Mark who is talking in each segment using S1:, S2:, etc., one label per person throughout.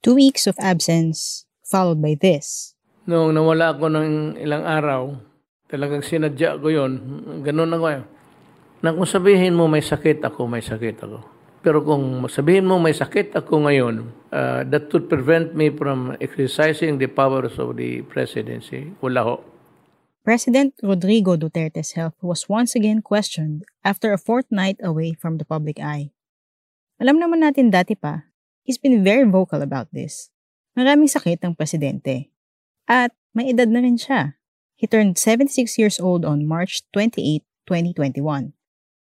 S1: Two weeks of absence, followed by this.
S2: Nung nawala ako ng ilang araw, talagang sinadya ko yun. Ganun ako eh. Na kung sabihin mo may sakit ako, may sakit ako. Pero kung sabihin mo may sakit ako ngayon, uh, that would prevent me from exercising the powers of the presidency. Wala ho.
S1: President Rodrigo Duterte's health was once again questioned after a fortnight away from the public eye. Alam naman natin dati pa, he's been very vocal about this. Maraming sakit ang presidente. At may edad na rin siya. He turned 76 years old on March 28, 2021.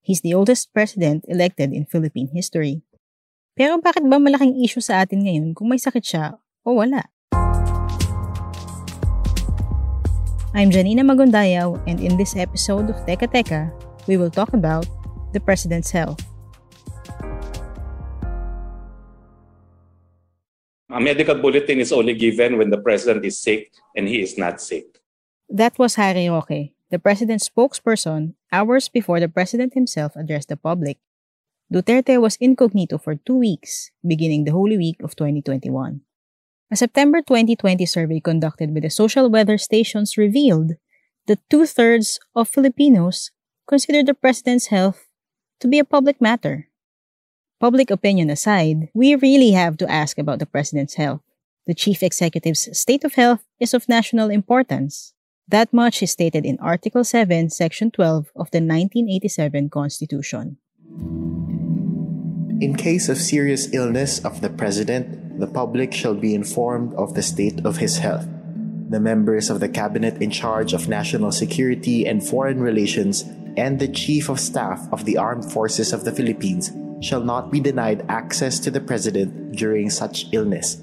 S1: He's the oldest president elected in Philippine history. Pero bakit ba malaking issue sa atin ngayon kung may sakit siya o wala? I'm Janina Magundayaw, and in this episode of Teka Teka, we will talk about the President's health.
S3: A medical bulletin is only given when the President is sick and he is not sick.
S1: That was Harry Roque, the President's spokesperson, hours before the President himself addressed the public. Duterte was incognito for two weeks, beginning the Holy Week of 2021. A September 2020 survey conducted by the social weather stations revealed that two thirds of Filipinos consider the president's health to be a public matter. Public opinion aside, we really have to ask about the president's health. The chief executive's state of health is of national importance. That much is stated in Article 7, Section 12 of the 1987 Constitution.
S4: In case of serious illness of the president, the public shall be informed of the state of his health. The members of the cabinet in charge of national security and foreign relations and the chief of staff of the armed forces of the Philippines shall not be denied access to the president during such illness.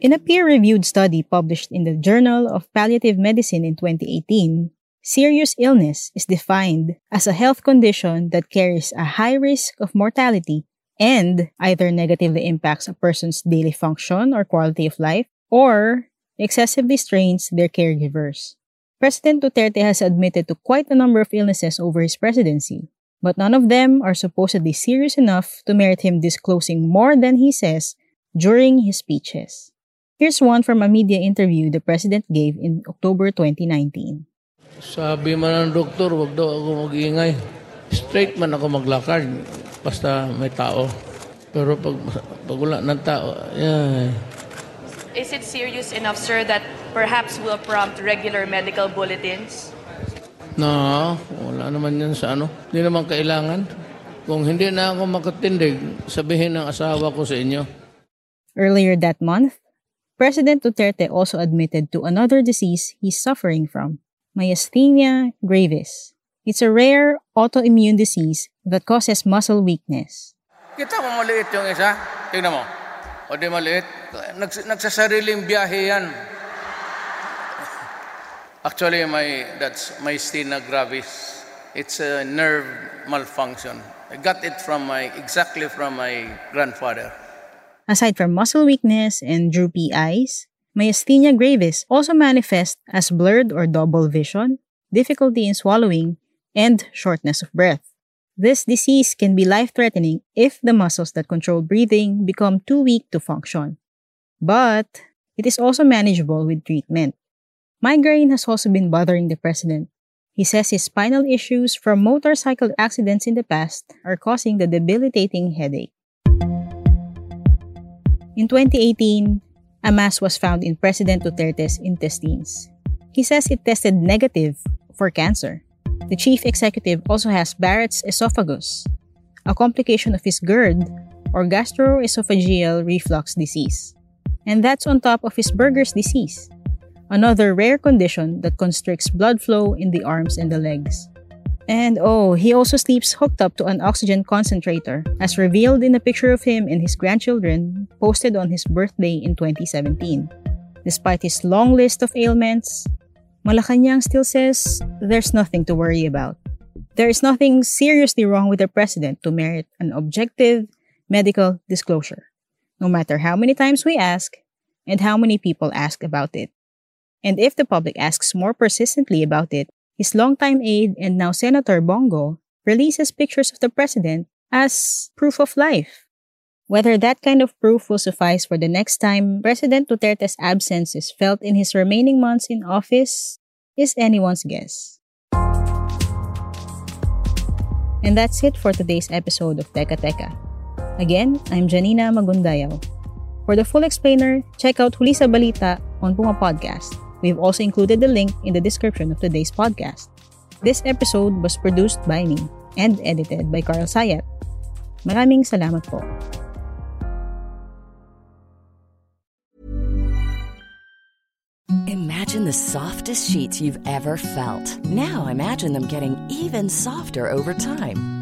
S1: In a peer reviewed study published in the Journal of Palliative Medicine in 2018, serious illness is defined as a health condition that carries a high risk of mortality and either negatively impacts a person's daily function or quality of life or excessively strains their caregivers. President Duterte has admitted to quite a number of illnesses over his presidency, but none of them are supposedly serious enough to merit him disclosing more than he says during his speeches. Here's one from a media interview the president gave in October 2019.
S2: Sabi man ng doktor, wag daw ako mag-iingay. Straight man ako maglakad. basta may tao. Pero pag, pag wala ng tao, yeah.
S5: Is it serious enough, sir, that perhaps will prompt regular medical bulletins?
S2: No, wala naman yan sa ano. Hindi naman kailangan. Kung hindi na ako makatindig, sabihin ng asawa ko sa inyo.
S1: Earlier that month, President Duterte also admitted to another disease he's suffering from, myasthenia gravis. It's a rare autoimmune disease that causes muscle weakness.
S2: Kita mo maliit yung isa? Tingnan mo. O di maliit? Nags, nagsasariling biyahe yan. Actually, my, that's myasthenia gravis. It's a nerve malfunction. I got it from my, exactly from my grandfather.
S1: Aside from muscle weakness and droopy eyes, myasthenia gravis also manifests as blurred or double vision, difficulty in swallowing, and shortness of breath. This disease can be life threatening if the muscles that control breathing become too weak to function. But it is also manageable with treatment. Migraine has also been bothering the president. He says his spinal issues from motorcycle accidents in the past are causing the debilitating headache. In 2018, a mass was found in President Duterte's intestines. He says it tested negative for cancer. The chief executive also has Barrett's esophagus, a complication of his GERD or gastroesophageal reflux disease. And that's on top of his Buerger's disease, another rare condition that constricts blood flow in the arms and the legs. And oh, he also sleeps hooked up to an oxygen concentrator, as revealed in a picture of him and his grandchildren posted on his birthday in 2017. Despite his long list of ailments, Malacanang still says there's nothing to worry about. There is nothing seriously wrong with the president to merit an objective medical disclosure, no matter how many times we ask and how many people ask about it. And if the public asks more persistently about it, his longtime aide and now Senator Bong Go releases pictures of the president as proof of life. Whether that kind of proof will suffice for the next time President Duterte's absence is felt in his remaining months in office is anyone's guess. And that's it for today's episode of Teka Teka. Again, I'm Janina Magundayaw. For the full explainer, check out Huli Balita on Puma Podcast. We've also included the link in the description of today's podcast. This episode was produced by me and edited by Carl Sayat. Maraming salamat po.
S6: Imagine the softest sheets you've ever felt. Now imagine them getting even softer over time.